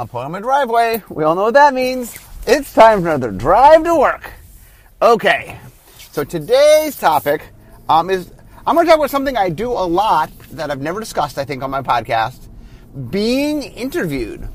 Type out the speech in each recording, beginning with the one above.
I'm pulling on my driveway. We all know what that means. It's time for another drive to work. Okay, so today's topic um, is I'm going to talk about something I do a lot that I've never discussed, I think, on my podcast being interviewed.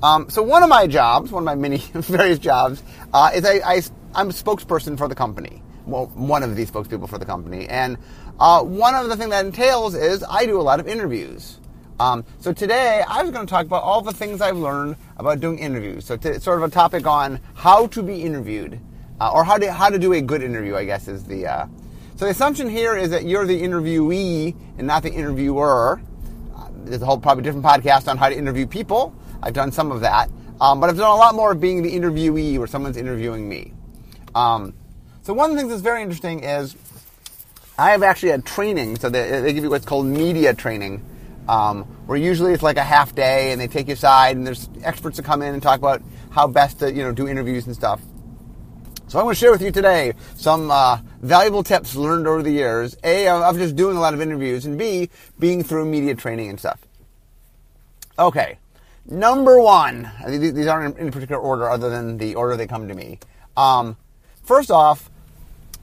Um, so, one of my jobs, one of my many various jobs, uh, is I, I, I'm a spokesperson for the company. Well, one of the spokespeople for the company. And uh, one of the things that entails is I do a lot of interviews. Um, so today I was going to talk about all the things I've learned about doing interviews. So it's sort of a topic on how to be interviewed, uh, or how to how to do a good interview. I guess is the uh, so the assumption here is that you're the interviewee and not the interviewer. Uh, there's a whole probably different podcast on how to interview people. I've done some of that, um, but I've done a lot more of being the interviewee where someone's interviewing me. Um, so one of the things that's very interesting is I have actually had training. So they, they give you what's called media training um, where usually it's like a half day and they take you aside and there's experts that come in and talk about how best to you know do interviews and stuff. So I'm going to share with you today some uh, valuable tips learned over the years. A, of just doing a lot of interviews, and B, being through media training and stuff. Okay, number one. These aren't in any particular order, other than the order they come to me. Um, first off,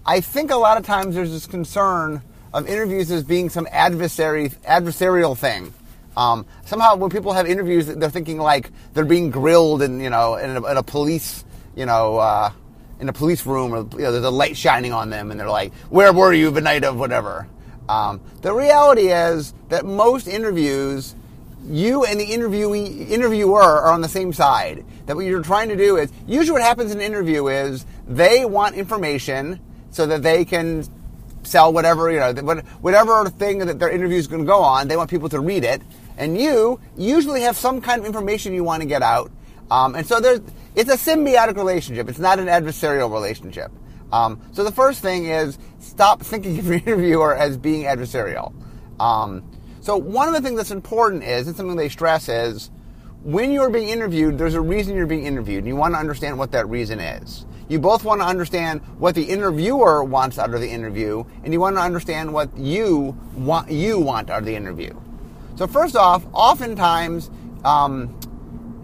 I think a lot of times there's this concern of interviews as being some adversary adversarial thing. Um, somehow, when people have interviews, they're thinking like they're being grilled in you know in a, in a police you know uh, in a police room, or you know, there's a light shining on them, and they're like, "Where were you the night of whatever?" Um, the reality is that most interviews, you and the interviewee interviewer are on the same side. That what you're trying to do is usually what happens in an interview is they want information so that they can sell whatever you know whatever thing that their interview is going to go on. They want people to read it, and you usually have some kind of information you want to get out. Um, and so there's it's a symbiotic relationship. It's not an adversarial relationship. Um, so the first thing is stop thinking of your interviewer as being adversarial. Um, so one of the things that's important is, and something they stress is, when you're being interviewed, there's a reason you're being interviewed, and you want to understand what that reason is. You both want to understand what the interviewer wants out of the interview, and you want to understand what you want you want out of the interview. So first off, oftentimes um,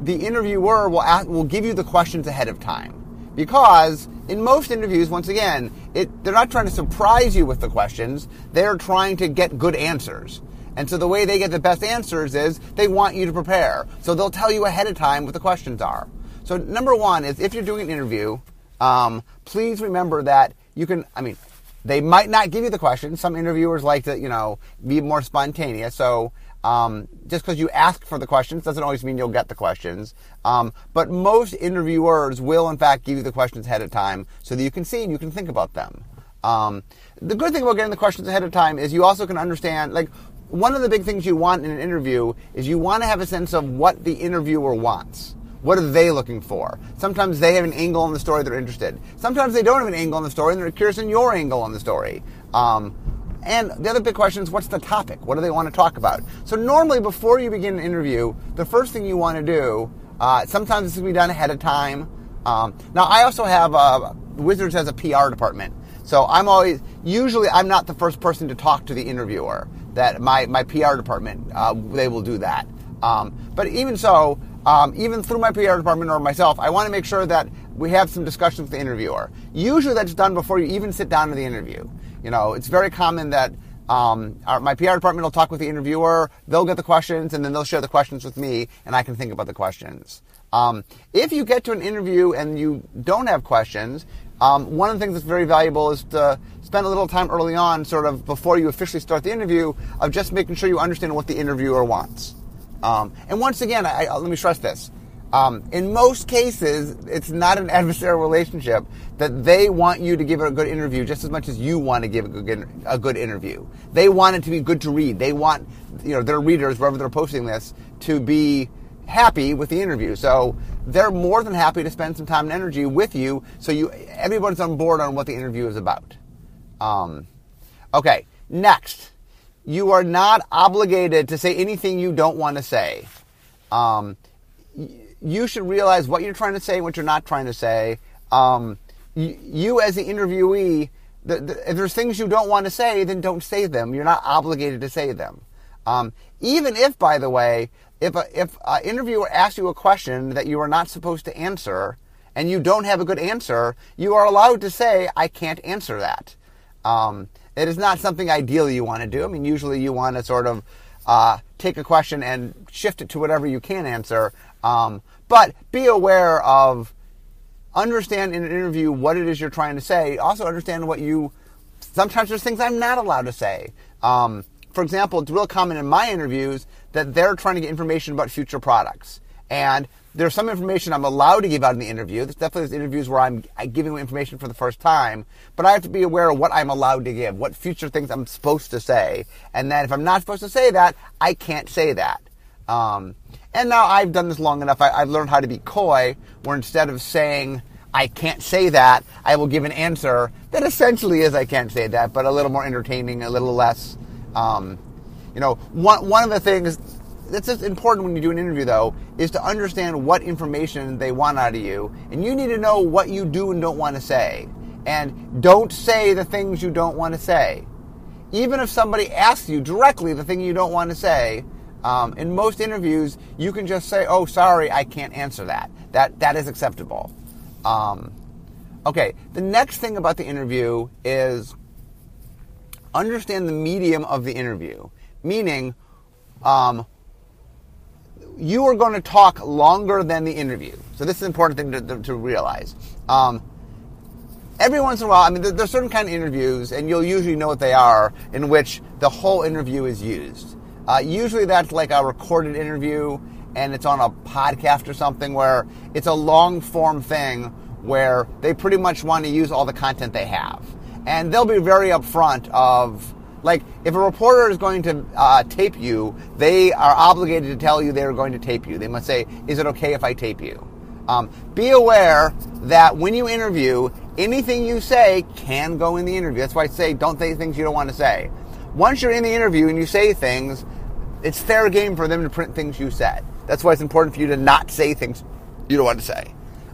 the interviewer will ask, will give you the questions ahead of time because in most interviews, once again, it, they're not trying to surprise you with the questions; they're trying to get good answers. And so the way they get the best answers is they want you to prepare. So they'll tell you ahead of time what the questions are. So number one is if you're doing an interview, um, please remember that you can, I mean, they might not give you the questions. Some interviewers like to, you know, be more spontaneous. So um, just because you ask for the questions doesn't always mean you'll get the questions. Um, but most interviewers will, in fact, give you the questions ahead of time so that you can see and you can think about them. Um, the good thing about getting the questions ahead of time is you also can understand, like, one of the big things you want in an interview is you want to have a sense of what the interviewer wants. What are they looking for? Sometimes they have an angle on the story they're interested. Sometimes they don't have an angle on the story and they're curious in your angle on the story. Um, and the other big question is what's the topic? What do they want to talk about? So normally before you begin an interview, the first thing you want to do, uh, sometimes this can be done ahead of time. Um, now I also have uh, Wizards has a PR department. So I'm always usually I'm not the first person to talk to the interviewer. That my my PR department uh, they will do that. Um, but even so, um, even through my PR department or myself, I want to make sure that we have some discussions with the interviewer. Usually that's done before you even sit down to the interview. You know, it's very common that um, our, my PR department will talk with the interviewer, they'll get the questions, and then they'll share the questions with me, and I can think about the questions. Um, if you get to an interview and you don't have questions, um, one of the things that's very valuable is to spend a little time early on, sort of before you officially start the interview, of just making sure you understand what the interviewer wants. Um, and once again, I, I, let me stress this. Um, in most cases, it's not an adversarial relationship that they want you to give a good interview just as much as you want to give a good, a good interview. They want it to be good to read. They want, you know, their readers, wherever they're posting this, to be happy with the interview. So they're more than happy to spend some time and energy with you so you everybody's on board on what the interview is about. Um, okay, next you are not obligated to say anything you don't want to say. Um, you should realize what you're trying to say and what you're not trying to say. Um, you, you, as the interviewee, the, the, if there's things you don't want to say, then don't say them. You're not obligated to say them. Um, even if, by the way, if a, if an interviewer asks you a question that you are not supposed to answer and you don't have a good answer, you are allowed to say, I can't answer that. Um, it is not something ideally you want to do. I mean, usually you want to sort of uh, take a question and shift it to whatever you can answer. Um, but be aware of, understand in an interview what it is you're trying to say. Also understand what you, sometimes there's things I'm not allowed to say. Um, for example, it's real common in my interviews that they're trying to get information about future products. And there's some information I'm allowed to give out in the interview. There's definitely there's interviews where I'm giving information for the first time, but I have to be aware of what I'm allowed to give, what future things I'm supposed to say, and that if I'm not supposed to say that, I can't say that. Um, and now I've done this long enough. I, I've learned how to be coy, where instead of saying I can't say that, I will give an answer that essentially is I can't say that, but a little more entertaining, a little less um, you know, one, one of the things that's just important when you do an interview, though, is to understand what information they want out of you. And you need to know what you do and don't want to say. And don't say the things you don't want to say. Even if somebody asks you directly the thing you don't want to say, um, in most interviews, you can just say, "Oh, sorry, I can't answer that." That that is acceptable. Um, okay. The next thing about the interview is understand the medium of the interview, meaning um, you are going to talk longer than the interview. So this is an important thing to, to, to realize. Um, every once in a while, I mean, there, there's certain kind of interviews, and you'll usually know what they are, in which the whole interview is used. Uh, usually that's like a recorded interview, and it's on a podcast or something where it's a long form thing where they pretty much want to use all the content they have and they'll be very upfront of like if a reporter is going to uh, tape you, they are obligated to tell you they're going to tape you. They must say, "Is it okay if I tape you?" Um, be aware that when you interview, anything you say can go in the interview. That's why I say don't say things you don't want to say. Once you're in the interview and you say things, it's fair game for them to print things you said. That's why it's important for you to not say things you don't want to say.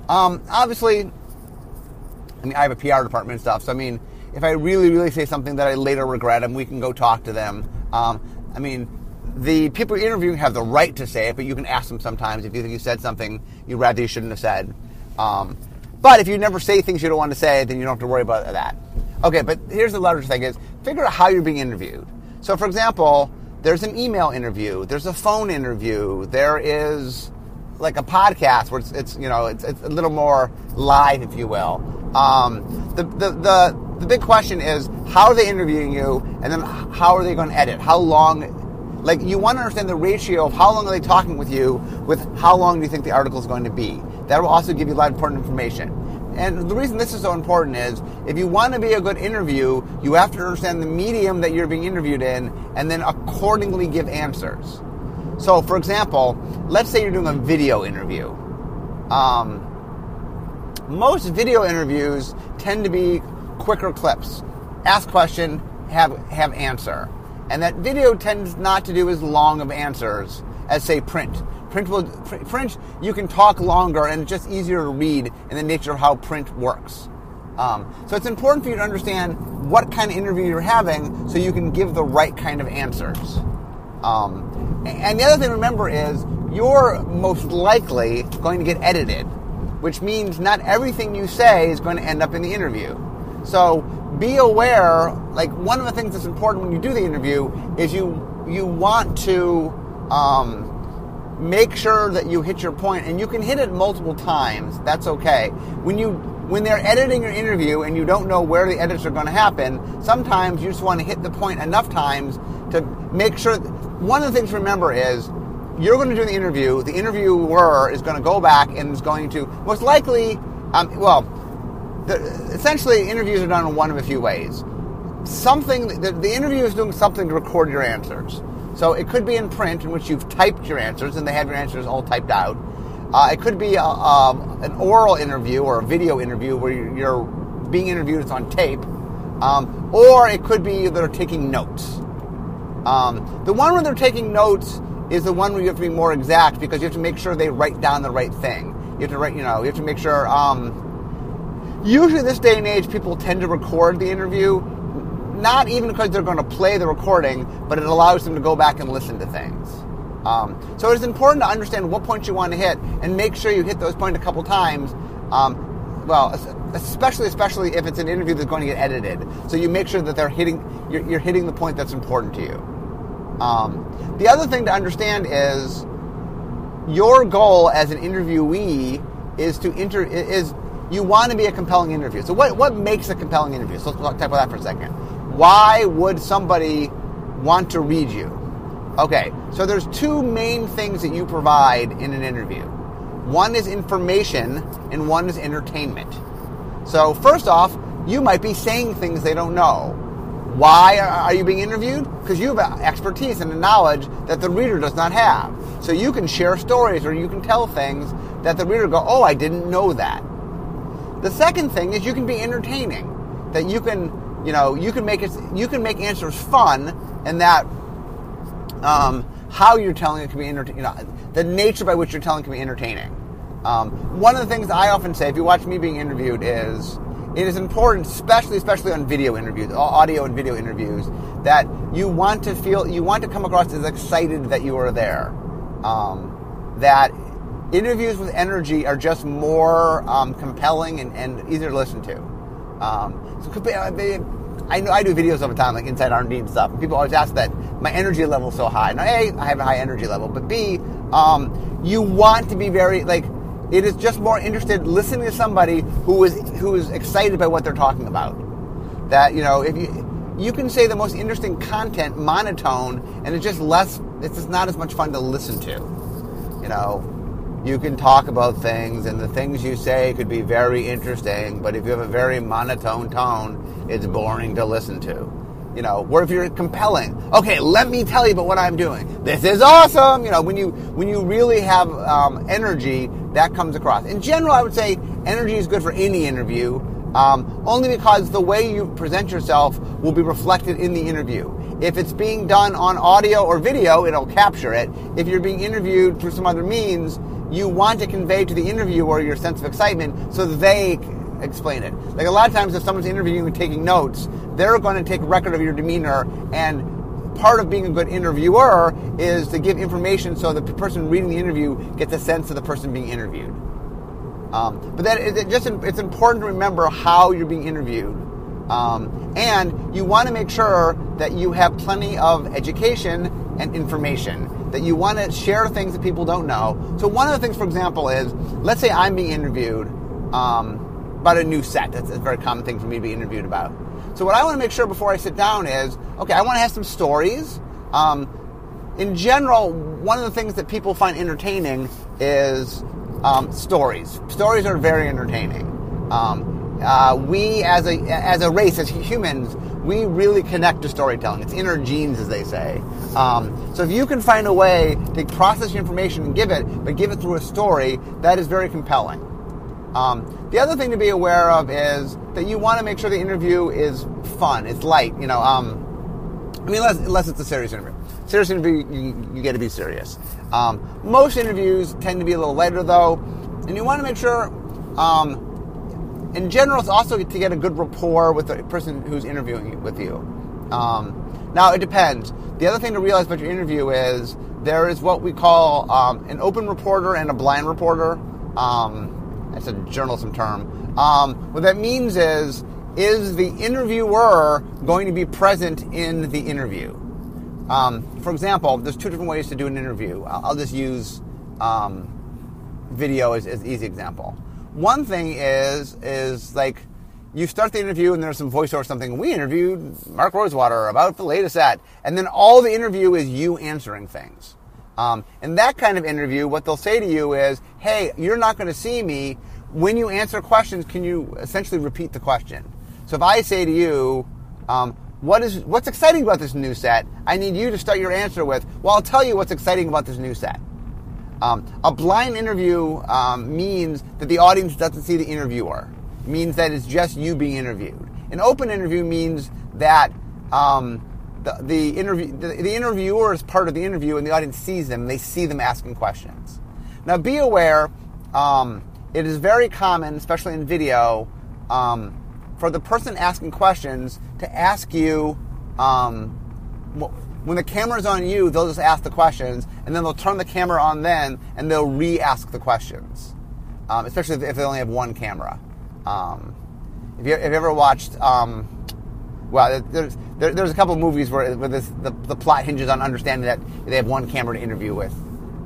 Um, obviously, I mean, I have a PR department and stuff, so I mean, if I really, really say something that I later regret, and we can go talk to them. Um, I mean, the people you're interviewing have the right to say it, but you can ask them sometimes if you think you said something you rather you shouldn't have said. Um, but if you never say things you don't want to say, then you don't have to worry about that. Okay, but here's the larger thing: is figure out how you're being interviewed. So, for example, there's an email interview, there's a phone interview, there is like a podcast where it's, it's you know it's, it's, a little more live, if you will. Um, the, the the the big question is how are they interviewing you, and then how are they going to edit? How long? Like you want to understand the ratio of how long are they talking with you with how long do you think the article is going to be. That will also give you a lot of important information. And the reason this is so important is if you want to be a good interview, you have to understand the medium that you're being interviewed in and then accordingly give answers. So, for example, let's say you're doing a video interview. Um, most video interviews tend to be quicker clips. Ask question, have have answer. And that video tends not to do as long of answers as say print. Print will print you can talk longer and it's just easier to read in the nature of how print works. Um, so it's important for you to understand what kind of interview you're having so you can give the right kind of answers. Um, and the other thing to remember is you're most likely going to get edited, which means not everything you say is going to end up in the interview. So be aware. Like one of the things that's important when you do the interview is you you want to um, make sure that you hit your point, and you can hit it multiple times. That's okay. When you when they're editing your interview and you don't know where the edits are going to happen, sometimes you just want to hit the point enough times to make sure. One of the things to remember is you're going to do the interview. The interviewer is going to go back and is going to most likely, um, well, the, essentially interviews are done in one of a few ways. Something the, the interview is doing something to record your answers. So it could be in print, in which you've typed your answers and they have your answers all typed out. Uh, it could be a, a, an oral interview or a video interview where you're, you're being interviewed, it's on tape. Um, or it could be they're taking notes. Um, the one where they're taking notes is the one where you have to be more exact because you have to make sure they write down the right thing. You have to write, you know, you have to make sure. Um, Usually, this day and age, people tend to record the interview, not even because they're going to play the recording, but it allows them to go back and listen to things. Um, so it is important to understand what points you want to hit and make sure you hit those points a couple times. Um, well, especially especially if it's an interview that's going to get edited. So you make sure that they're hitting you're, you're hitting the point that's important to you. Um, the other thing to understand is your goal as an interviewee is to inter is you want to be a compelling interview. So what what makes a compelling interview? So let's talk about that for a second. Why would somebody want to read you? Okay, so there's two main things that you provide in an interview. One is information and one is entertainment. So first off, you might be saying things they don't know. Why are you being interviewed? Because you have expertise and a knowledge that the reader does not have. So you can share stories or you can tell things that the reader go, "Oh, I didn't know that." The second thing is you can be entertaining. That you can, you know, you can make it, you can make answers fun, and that um, how you're telling it can be entertaining. You know, the nature by which you're telling can be entertaining. Um, one of the things I often say, if you watch me being interviewed, is it is important, especially especially on video interviews, audio and video interviews, that you want to feel, you want to come across as excited that you are there. Um, that interviews with energy are just more um, compelling and, and, easier to listen to. Um, so I know I do videos all the time, like inside R&D and stuff. And people always ask that my energy level is so high. Now, A, I have a high energy level, but B, um, you want to be very like it is just more interested listening to somebody who is who is excited by what they're talking about. That you know, if you you can say the most interesting content monotone, and it's just less. It's just not as much fun to listen to. You know, you can talk about things, and the things you say could be very interesting, but if you have a very monotone tone, it's boring to listen to. You know, or if you're compelling, okay, let me tell you about what I'm doing. This is awesome. You know, when you when you really have um, energy, that comes across. In general, I would say energy is good for any interview, um, only because the way you present yourself will be reflected in the interview. If it's being done on audio or video, it'll capture it. If you're being interviewed through some other means, you want to convey to the interviewer your sense of excitement so they explain it. Like a lot of times, if someone's interviewing and taking notes, they're going to take record of your demeanor and part of being a good interviewer is to give information so the person reading the interview gets a sense of the person being interviewed. Um, but that it just it's important to remember how you're being interviewed, um, and you want to make sure that you have plenty of education and information. That you want to share things that people don't know. So one of the things, for example, is let's say I'm being interviewed um, about a new set. That's a very common thing for me to be interviewed about. So what I want to make sure before I sit down is, okay, I want to have some stories. Um, in general, one of the things that people find entertaining is um, stories. Stories are very entertaining. Um, uh, we, as a as a race, as humans, we really connect to storytelling. It's in our genes, as they say. Um, so if you can find a way to process your information and give it, but give it through a story, that is very compelling. Um, the other thing to be aware of is that you want to make sure the interview is fun, it's light. You know, um, I mean, unless, unless, it's a serious interview. Serious interview, you, you get to be serious. Um, most interviews tend to be a little lighter, though, and you want to make sure. In general, it's also to get a good rapport with the person who's interviewing with you. Um, now, it depends. The other thing to realize about your interview is there is what we call um, an open reporter and a blind reporter. Um, that's a journalism term. Um, what that means is, is the interviewer going to be present in the interview? Um, for example, there's two different ways to do an interview. I'll, I'll just use um, video as, an easy example. One thing is is like you start the interview and there's some voiceover or something. We interviewed Mark Rosewater about the latest ad, and then all the interview is you answering things. Um, in that kind of interview, what they'll say to you is, hey, you're not going to see me. When you answer questions, can you essentially repeat the question? So if I say to you, um, what is, what's exciting about this new set? I need you to start your answer with, well, I'll tell you what's exciting about this new set. Um, a blind interview um, means that the audience doesn't see the interviewer. It means that it's just you being interviewed. An open interview means that um, the, the, interview, the, the interviewer is part of the interview and the audience sees them. They see them asking questions. Now, be aware, um, it is very common, especially in video, um, for the person asking questions to ask you, um, when the camera's on you, they'll just ask the questions, and then they'll turn the camera on then, and they'll re-ask the questions. Um, especially if, they only have one camera. Um, if, you, have ever watched, um, well, there's there, there's a couple movies where, where this, the, the plot hinges on understanding that they have one camera to interview with.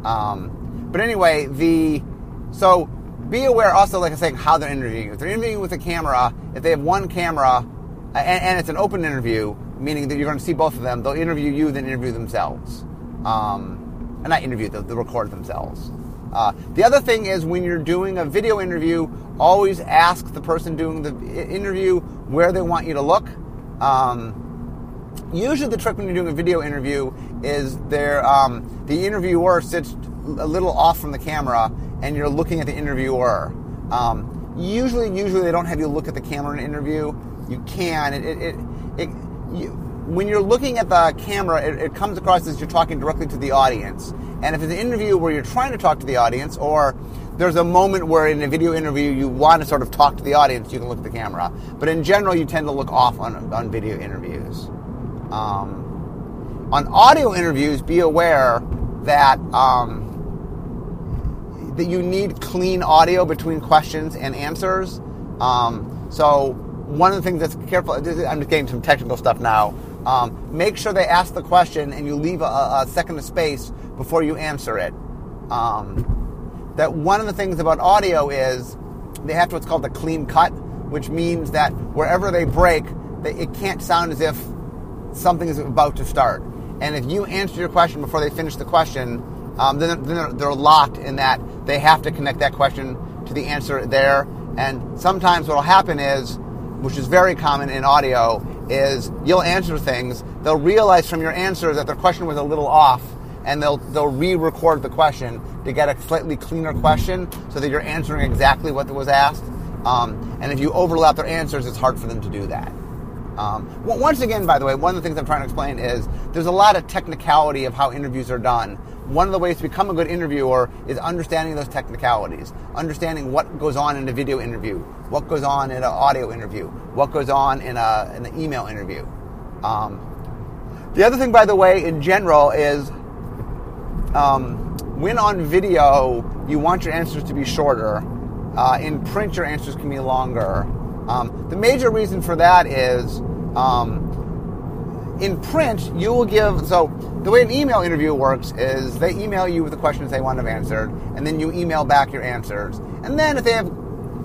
Um, but anyway, the so be aware also, like I am saying, how they're interviewing. If they're interviewing with a camera, if they have one camera, and, and it's an open interview, meaning that you're going to see both of them, they'll interview you, then interview themselves. Um, and not interview, they'll, they'll record themselves. Uh, the other thing is when you're doing a video interview, always ask the person doing the interview where they want you to look. Um, usually, the trick when you're doing a video interview is there um, the interviewer sits a little off from the camera, and you're looking at the interviewer. Um, usually, usually they don't have you look at the camera in an interview. You can. It, it, it, it you, when you're looking at the camera, it, it comes across as you're talking directly to the audience. And if it's an interview where you're trying to talk to the audience, or there's a moment where in a video interview you want to sort of talk to the audience, you can look at the camera. But in general, you tend to look off on, on video interviews. Um, on audio interviews, be aware that um, that you need clean audio between questions and answers. Um, so one of the things that's careful. I'm just getting some technical stuff now. Um, make sure they ask the question and you leave a, a second of space before you answer it. Um, that one of the things about audio is they have to what's called a clean cut, which means that wherever they break, they, it can't sound as if something is about to start. And if you answer your question before they finish the question, um, then, then they're, they're locked in that they have to connect that question to the answer there. And sometimes what will happen is which is very common in audio, is you'll answer things. They'll realize from your answer that their question was a little off, and they'll they'll re-record the question to get a slightly cleaner question, so that you're answering exactly what was asked. Um, and if you overlap their answers, it's hard for them to do that. Um, once again, by the way, one of the things I'm trying to explain is there's a lot of technicality of how interviews are done one of the ways to become a good interviewer is understanding those technicalities, understanding what goes on in a video interview, what goes on in an audio interview, what goes on in, a, in an email interview. Um, the other thing, by the way, in general, is um, when on video, you want your answers to be shorter. Uh, in print, your answers can be longer. Um, the major reason for that is um, in print, you will give. So the way an email interview works is they email you with the questions they want to have answered, and then you email back your answers. And then if they have,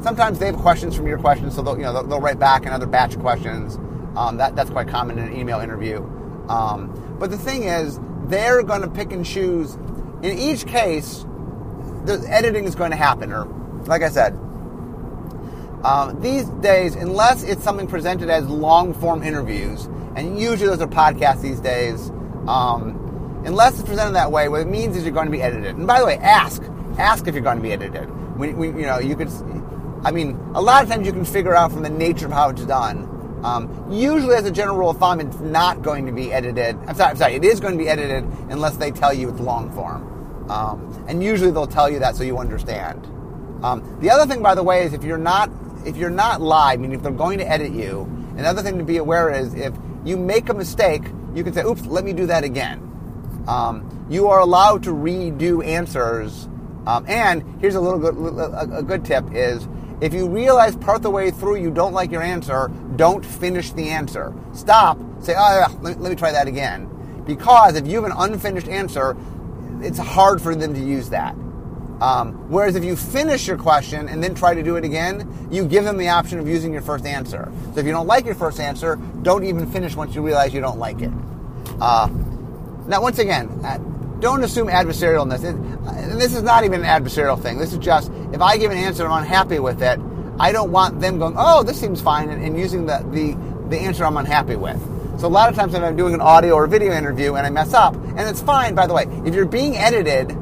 sometimes they have questions from your questions, so they'll you know they'll, they'll write back another batch of questions. Um, that that's quite common in an email interview. Um, but the thing is, they're going to pick and choose. In each case, the editing is going to happen, or like I said, um, these days, unless it's something presented as long form interviews, and usually those are podcasts these days. Um, unless it's presented that way, what it means is you're going to be edited. And by the way, ask ask if you're going to be edited. You know you could, I mean, a lot of times you can figure out from the nature of how it's done. Um, usually, as a general rule of thumb, it's not going to be edited. I'm sorry, I'm sorry, it is going to be edited unless they tell you it's long form. Um, and usually they'll tell you that so you understand. Um, the other thing, by the way, is if you're not if you're not live, I mean, if they're going to edit you, another thing to be aware is if you make a mistake, you can say, oops, let me do that again. Um, you are allowed to redo answers. Um, and here's a little good, a, good tip is if you realize part of the way through you don't like your answer, don't finish the answer. Stop, say, oh, yeah, let, let me try that again. Because if you have an unfinished answer, it's hard for them to use that. Um, whereas if you finish your question and then try to do it again, you give them the option of using your first answer. So if you don't like your first answer, don't even finish once you realize you don't like it. Uh, now, once again, uh, don't assume adversarialness. It, this is not even an adversarial thing. This is just if I give an answer and I'm unhappy with it, I don't want them going, oh, this seems fine, and, and using the, the, the answer I'm unhappy with. So a lot of times when I'm doing an audio or video interview and I mess up, and it's fine, by the way, if you're being edited,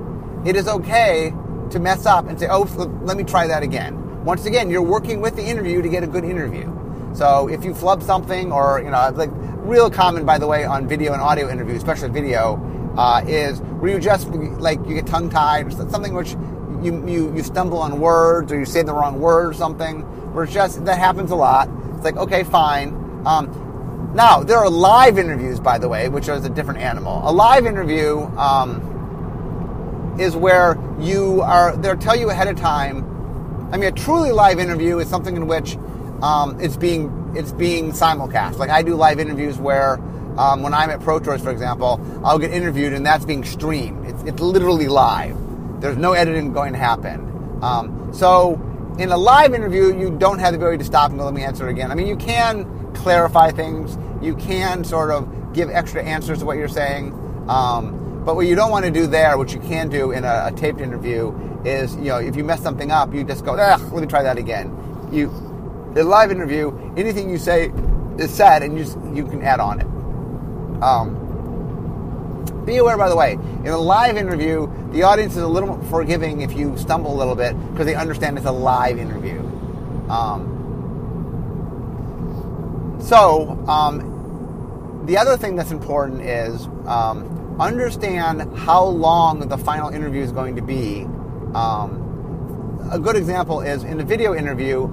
it is okay to mess up and say, oh, let me try that again. Once again, you're working with the interview to get a good interview. So if you flub something, or you know, like real common, by the way, on video and audio interviews, especially video, uh, is where you just like you get tongue tied or something which you, you you stumble on words or you say the wrong word or something. Where it's just that happens a lot. It's like okay, fine. Um, Now, there are live interviews, by the way, which is a different animal. A live interview um, is where you are, they'll tell you ahead of time. I mean, a truly live interview is something in which um, it's being it's being simulcast. Like I do live interviews where um, when I'm at Pro Tours, for example, I'll get interviewed and that's being streamed. It's, it's literally live. There's no editing going to happen. Um, so in a live interview, you don't have the ability to stop and go, let me answer again. I mean, you can clarify things. You can sort of give extra answers to what you're saying. Um, but what you don't want to do there, what you can do in a, a, taped interview, is you know if you mess something up, you just go, let me try that again. You, in a live interview, anything you say is said, and you you can add on it. Um, be aware, by the way, in a live interview, the audience is a little forgiving if you stumble a little bit because they understand it's a live interview. Um, so, um, the other thing that's important is um, understand how long the final interview is going to be. Um, a good example is in a video interview,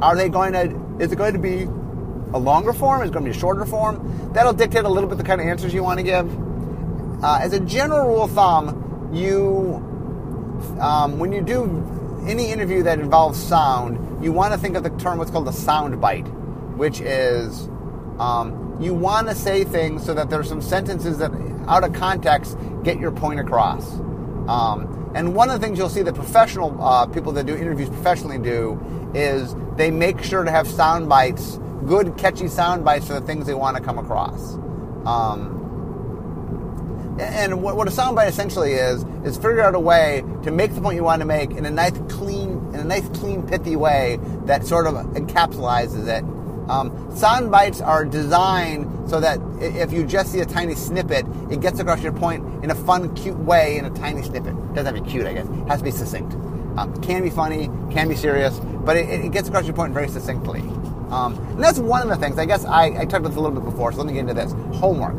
are they going to, is it going to be a longer form? Is it going to be a shorter form? That'll dictate a little bit the kind of answers you want to give. Uh, as a general rule of thumb, you um, when you do any interview that involves sound, you want to think of the term what's called a sound bite, which is um, you want to say things so that there's some sentences that, out of context, get your point across. Um, and one of the things you'll see that professional uh, people that do interviews professionally do is they make sure to have sound bites, good catchy sound bites for the things they want to come across. Um, and what, what a soundbite essentially is is figure out a way to make the point you want to make in a nice, clean, in a nice, clean, pithy way that sort of encapsulates it. Um, sound bites are designed so that if you just see a tiny snippet, it gets across your point in a fun, cute way in a tiny snippet. Doesn't have to be cute, I guess. It has to be succinct. Um, can be funny, can be serious, but it, it gets across your point very succinctly. Um, and that's one of the things. I guess I, I talked about this a little bit before, so let me get into this. Homework.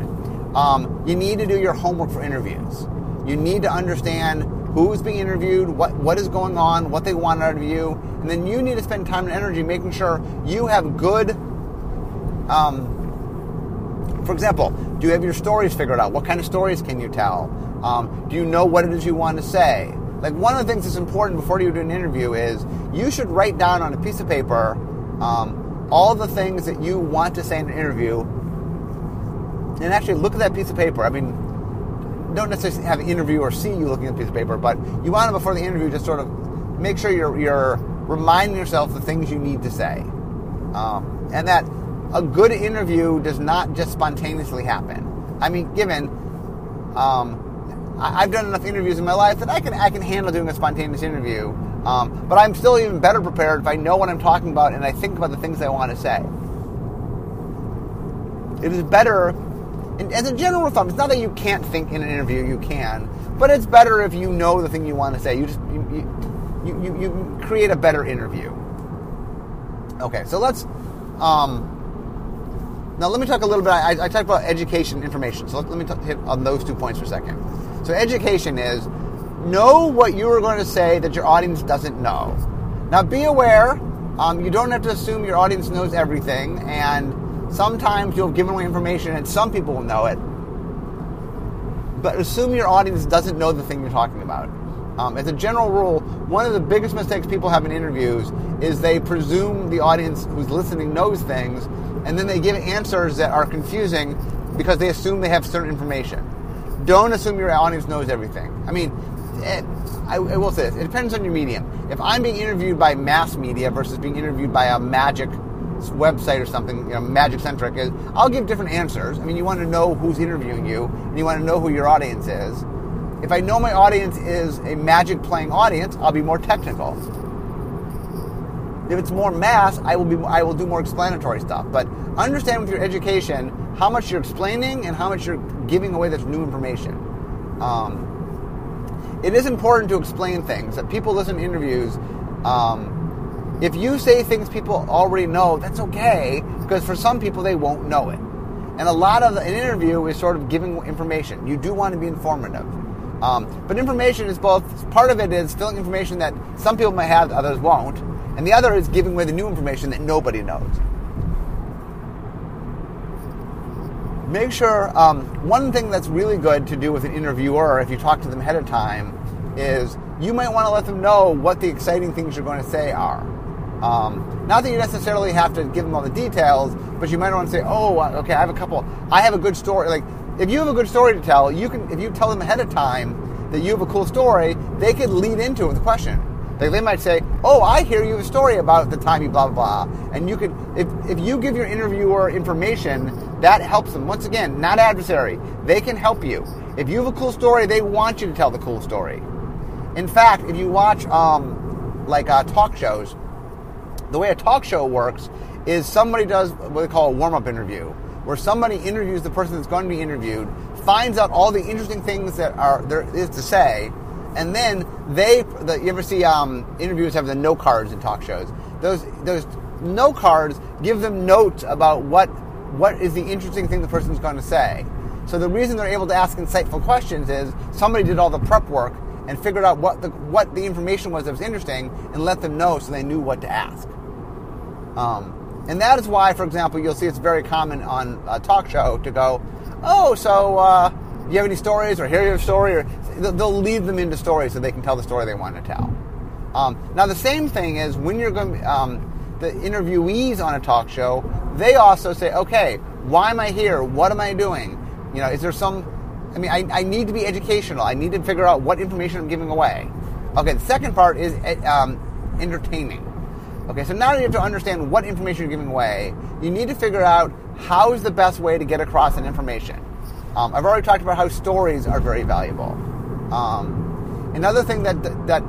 Um, you need to do your homework for interviews. You need to understand who's being interviewed, what, what is going on, what they want out of you, and then you need to spend time and energy making sure you have good. Um, for example, do you have your stories figured out? What kind of stories can you tell? Um, do you know what it is you want to say? Like one of the things that's important before you do an interview is you should write down on a piece of paper um, all the things that you want to say in an interview and actually look at that piece of paper. I mean, don't necessarily have an interview or see you looking at a piece of paper, but you want to before the interview just sort of make sure you're you're reminding yourself the things you need to say, um, and that a good interview does not just spontaneously happen. I mean, given um, I, have done enough interviews in my life that I can I can handle doing a spontaneous interview, um, but I'm still even better prepared if I know what I'm talking about and I think about the things I want to say. It is better as a general thumb, it's not that you can't think in an interview, you can, but it's better if you know the thing you want to say. You just you you, you, you create a better interview. Okay, so let's um, now let me talk a little bit. I, I talked about education information, so let, let me talk, hit on those two points for a second. So education is know what you are going to say that your audience doesn't know. Now be aware. Um, you don't have to assume your audience knows everything, and Sometimes you'll give away information and some people will know it. But assume your audience doesn't know the thing you're talking about. Um, as a general rule, one of the biggest mistakes people have in interviews is they presume the audience who's listening knows things, and then they give answers that are confusing because they assume they have certain information. Don't assume your audience knows everything. I mean, it, I, I, will say this: it depends on your medium. If I'm being interviewed by mass media versus being interviewed by a magic website or something, you know, magic centric, is I'll give different answers. I mean, you want to know who's interviewing you, and you want to know who your audience is. If I know my audience is a magic playing audience, I'll be more technical. If it's more mass, I will be I will do more explanatory stuff. But understand with your education how much you're explaining and how much you're giving away that's new information. Um, it is important to explain things that people listen to interviews. Um, if you say things people already know, that's okay, because for some people they won't know it. And a lot of an interview is sort of giving information. You do want to be informative. Um, but information is both, part of it is filling information that some people may have, others won't. And the other is giving away the new information that nobody knows. make sure um, one thing that's really good to do with an interviewer if you talk to them ahead of time is you might want to let them know what the exciting things you're going to say are. Um, not that you necessarily have to give them all the details, but you might want to say, "Oh, okay, I have a couple. I have a good story." Like, if you have a good story to tell, you can. If you tell them ahead of time that you have a cool story, they could lead into it with a question. Like they might say, "Oh, I hear you have a story about the time you blah blah blah," and you could, if if you give your interviewer information, that helps them. Once again, not adversary. They can help you. If you have a cool story, they want you to tell the cool story. In fact, if you watch um, like uh, talk shows, the way a talk show works is somebody does what they call a warm up interview, where somebody interviews the person that's going to be interviewed, finds out all the interesting things that are there is to say, and then they. The, you ever see um, interviews have the note cards in talk shows? Those those note cards give them notes about what what is the interesting thing the person's going to say. So the reason they're able to ask insightful questions is somebody did all the prep work and figured out what the what the information was that was interesting and let them know so they knew what to ask. Um, and that is why, for example, you'll see it's very common on a talk show to go, "Oh, so uh, do you have any stories or hear your story?" Or they'll lead them into stories so they can tell the story they want to tell. Um, now, the same thing is when you're going, um, the interviewees on a talk show, they also say, "Okay, why am I here? What am I doing? You know, is there some? I mean, I, I need to be educational. I need to figure out what information I'm giving away." Okay, the second part is um, entertaining. Okay, so now you have to understand what information you're giving away. You need to figure out how is the best way to get across an information. Um, I've already talked about how stories are very valuable. Um, another thing that that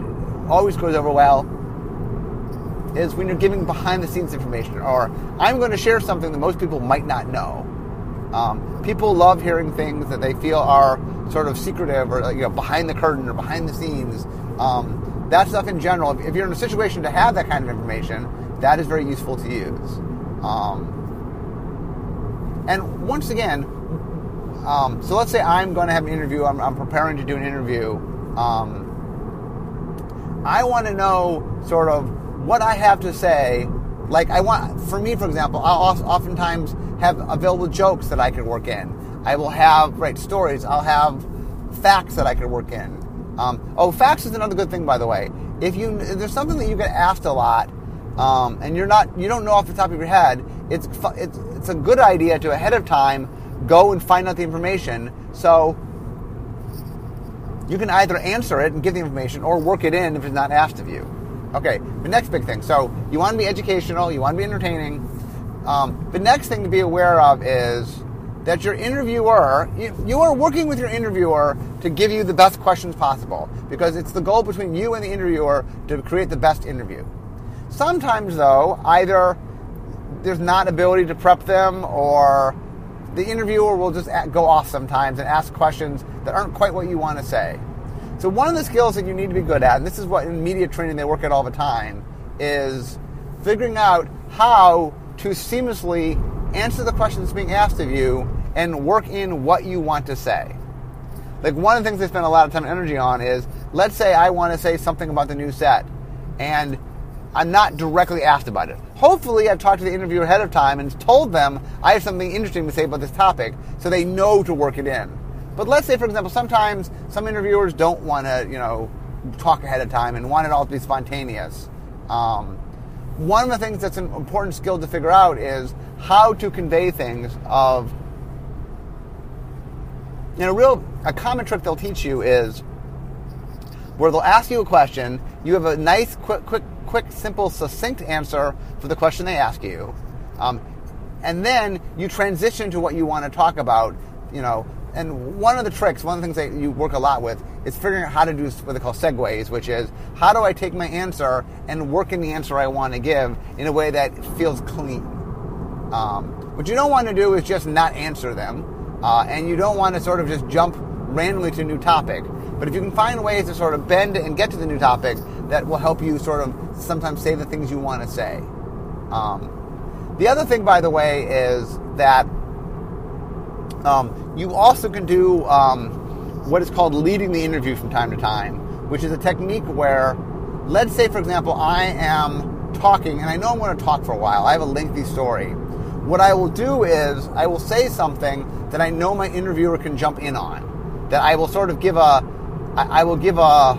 always goes over well is when you're giving behind the scenes information, or I'm going to share something that most people might not know. Um, people love hearing things that they feel are sort of secretive or you know behind the curtain or behind the scenes. Um, that stuff in general, if you're in a situation to have that kind of information, that is very useful to use. Um, and once again, um, so let's say I'm going to have an interview, I'm, I'm preparing to do an interview. Um, I want to know sort of what I have to say. Like, I want, for me, for example, I'll oftentimes have available jokes that I can work in. I will have, right, stories. I'll have facts that I can work in. Um, oh, facts is another good thing, by the way. If you if there's something that you get asked a lot, um, and you're not you don't know off the top of your head, it's it's it's a good idea to ahead of time go and find out the information. So you can either answer it and give the information, or work it in if it's not asked of you. Okay, the next big thing. So you want to be educational, you want to be entertaining. Um, the next thing to be aware of is that your interviewer, you, are working with your interviewer to give you the best questions possible because it's the goal between you and the interviewer to create the best interview. Sometimes, though, either there's not ability to prep them or the interviewer will just go off sometimes and ask questions that aren't quite what you want to say. So, one of the skills that you need to be good at, and this is what in media training they work at all the time, is figuring out how to seamlessly answer the questions being asked of you and work in what you want to say. Like one of the things they spend a lot of time and energy on is let's say I want to say something about the new set and I'm not directly asked about it. Hopefully, I've talked to the interviewer ahead of time and told them I have something interesting to say about this topic so they know to work it in. But let's say, for example, sometimes some interviewers don't want to, you know, talk ahead of time and want it all to be spontaneous. Um, one of the things that's an important skill to figure out is how to convey things of you know, a real a common trick they'll teach you is where they'll ask you a question, you have a nice, quick, quick, quick, simple, succinct answer for the question they ask you, um, and then you transition to what you want to talk about. You know, and one of the tricks, one of the things that you work a lot with, is figuring out how to do what they call segues, which is how do I take my answer and work in the answer I want to give in a way that feels clean. Um, what you don't want to do is just not answer them, uh, and you don't want to sort of just jump randomly to a new topic. But if you can find ways to sort of bend and get to the new topic, that will help you sort of sometimes say the things you want to say. Um, the other thing, by the way, is that um, you also can do um, what is called leading the interview from time to time, which is a technique where, let's say, for example, I am talking and I know I'm going to talk for a while. I have a lengthy story. what I will do is I will say something that I know my interviewer can jump in on. That I will sort of give a, I will give a,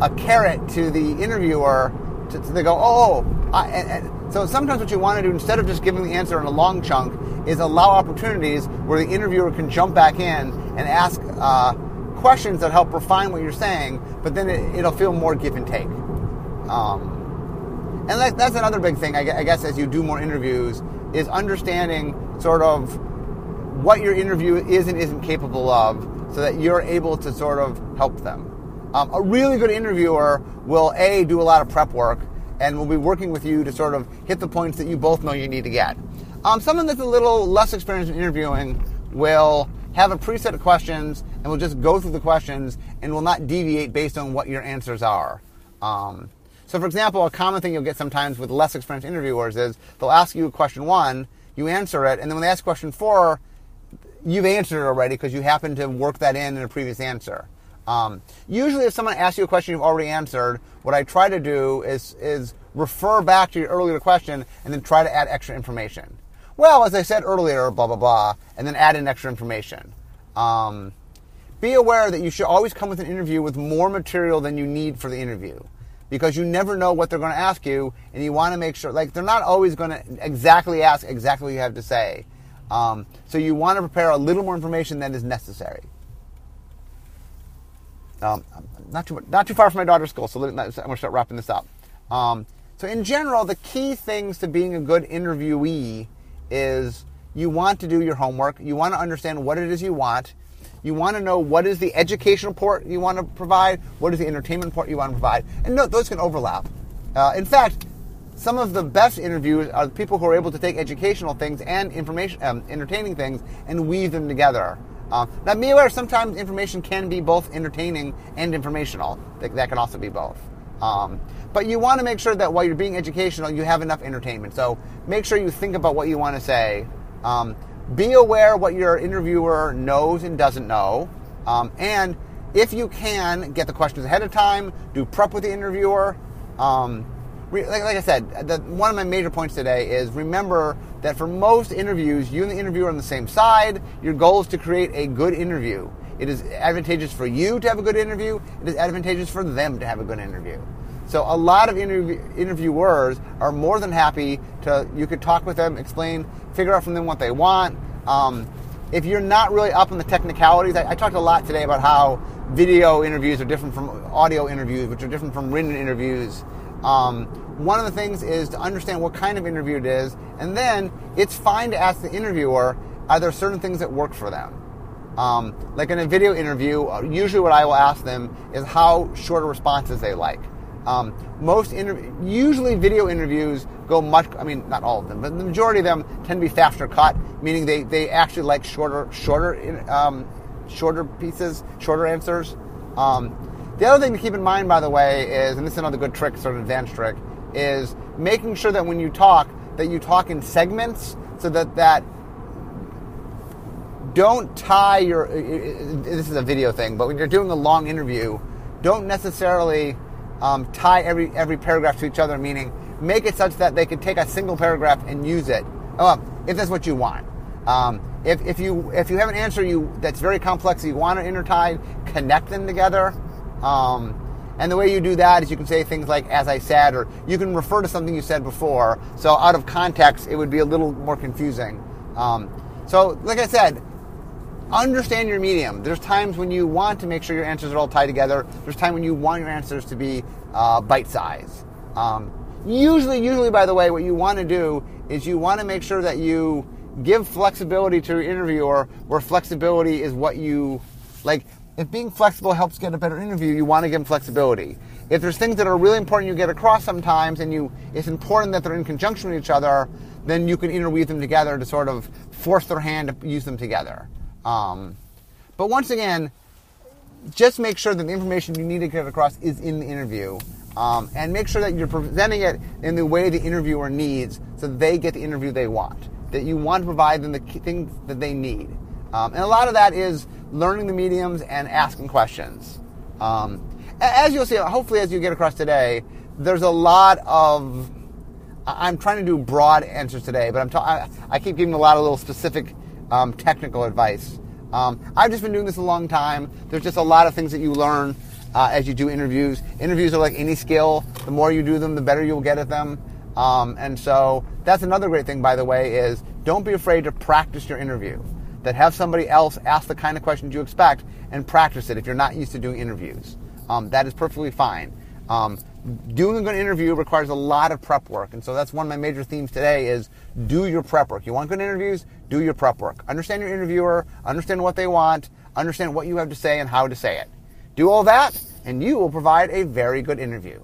a carrot to the interviewer to, to they go, oh, oh, oh I, and, and so sometimes what you want to do instead of just giving the answer in a long chunk is allow opportunities where the interviewer can jump back in and ask uh, questions that help refine what you're saying, but then it, will feel more give and take. Um, and that, that's another big thing, I guess, as you do more interviews, is understanding sort of what your interview is and isn't capable of so that you're able to sort of help them. Um, a really good interviewer will A, do a lot of prep work and will be working with you to sort of hit the points that you both know you need to get. Um, someone that's a little less experienced in interviewing will have a preset of questions and we'll just go through the questions and we'll not deviate based on what your answers are. Um, so, for example, a common thing you'll get sometimes with less experienced interviewers is they'll ask you question one, you answer it, and then when they ask question four, you've answered it already because you happen to work that in in a previous answer. Um, usually, if someone asks you a question you've already answered, what I try to do is is refer back to your earlier question and then try to add extra information. Well, as I said earlier, blah blah blah, and then add in extra information. Um, be aware that you should always come with an interview with more material than you need for the interview because you never know what they're going to ask you, and you want to make sure, like, they're not always going to exactly ask exactly what you have to say. Um, so you want to prepare a little more information than is necessary. Um, not too not too far from my daughter's school, so I'm going to start wrapping this up. Um, so in general, the key things to being a good interviewee is you want to do your homework. You want to understand what it is you want. You want to know what is the educational port you want to provide, what is the entertainment port you want to provide, and note those can overlap. Uh, in fact, some of the best interviews are people who are able to take educational things and information, um, entertaining things, and weave them together. Uh, now, be aware sometimes information can be both entertaining and informational. That, that can also be both. Um, but you want to make sure that while you're being educational, you have enough entertainment. So make sure you think about what you want to say. Um, be aware what your interviewer knows and doesn't know. Um, and if you can, get the questions ahead of time, do prep with the interviewer. Um, like, like, I said, the, one of my major points today is remember that for most interviews, you and the interviewer are on the same side. Your goal is to create a good interview. It is advantageous for you to have a good interview. It is advantageous for them to have a good interview. So a lot of interview, interviewers are more than happy to, you could talk with them, explain, figure out from them what they want. Um, if you're not really up on the technicalities, I, I, talked a lot today about how video interviews are different from audio interviews, which are different from written interviews. Um, one of the things is to understand what kind of interview it is, and then it's fine to ask the interviewer, are there certain things that work for them? Um, like in a video interview, uh, usually what I will ask them is how short responses they like. Um, most inter- usually video interviews go much. I mean, not all of them, but the majority of them tend to be faster cut, meaning they, they actually like shorter shorter um, shorter pieces, shorter answers. Um, the other thing to keep in mind, by the way, is and this is another good trick, sort of advanced trick, is making sure that when you talk, that you talk in segments, so that that don't tie your. This is a video thing, but when you're doing a long interview, don't necessarily um, tie every every paragraph to each other, meaning make it such that they can take a single paragraph and use it. Oh, if that's what you want. Um, if, if you if you have an answer you that's very complex, you want to intertie, connect them together. Um, and the way you do that is you can say things like "as I said," or you can refer to something you said before. So out of context, it would be a little more confusing. Um, so, like I said, understand your medium. There's times when you want to make sure your answers are all tied together. There's time when you want your answers to be uh, bite size. Um, usually, usually, by the way, what you want to do is you want to make sure that you give flexibility to your interviewer, where flexibility is what you like. If being flexible helps get a better interview, you want to give them flexibility. If there's things that are really important you get across sometimes, and you it's important that they're in conjunction with each other, then you can interweave them together to sort of force their hand to use them together. Um, but once again, just make sure that the information you need to get across is in the interview. Um, and make sure that you're presenting it in the way the interviewer needs so they get the interview they want. That you want to provide them the things that they need. Um, and a lot of that is learning the mediums and asking questions. Um, as you'll see, hopefully, as you get across today, there's a lot of I'm trying to do broad answers today, but I'm ta- I, I keep giving a lot of little specific um, technical advice. Um, I've just been doing this a long time. There's just a lot of things that you learn uh, as you do interviews. Interviews are like any skill. The more you do them, the better you'll get at them. Um, and so that's another great thing, by the way, is don't be afraid to practice your interview. That have somebody else ask the kind of questions you expect and practice it if you're not used to doing interviews. Um, that is perfectly fine. Um, doing a good interview requires a lot of prep work, and so that's one of my major themes today: is do your prep work. You want good interviews? Do your prep work. Understand your interviewer. Understand what they want. Understand what you have to say and how to say it. Do all that, and you will provide a very good interview.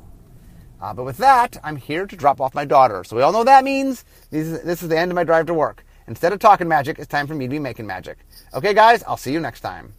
Uh, but with that, I'm here to drop off my daughter. So we all know what that means. This is, this is the end of my drive to work. Instead of talking magic, it's time for me to be making magic. Okay, guys, I'll see you next time.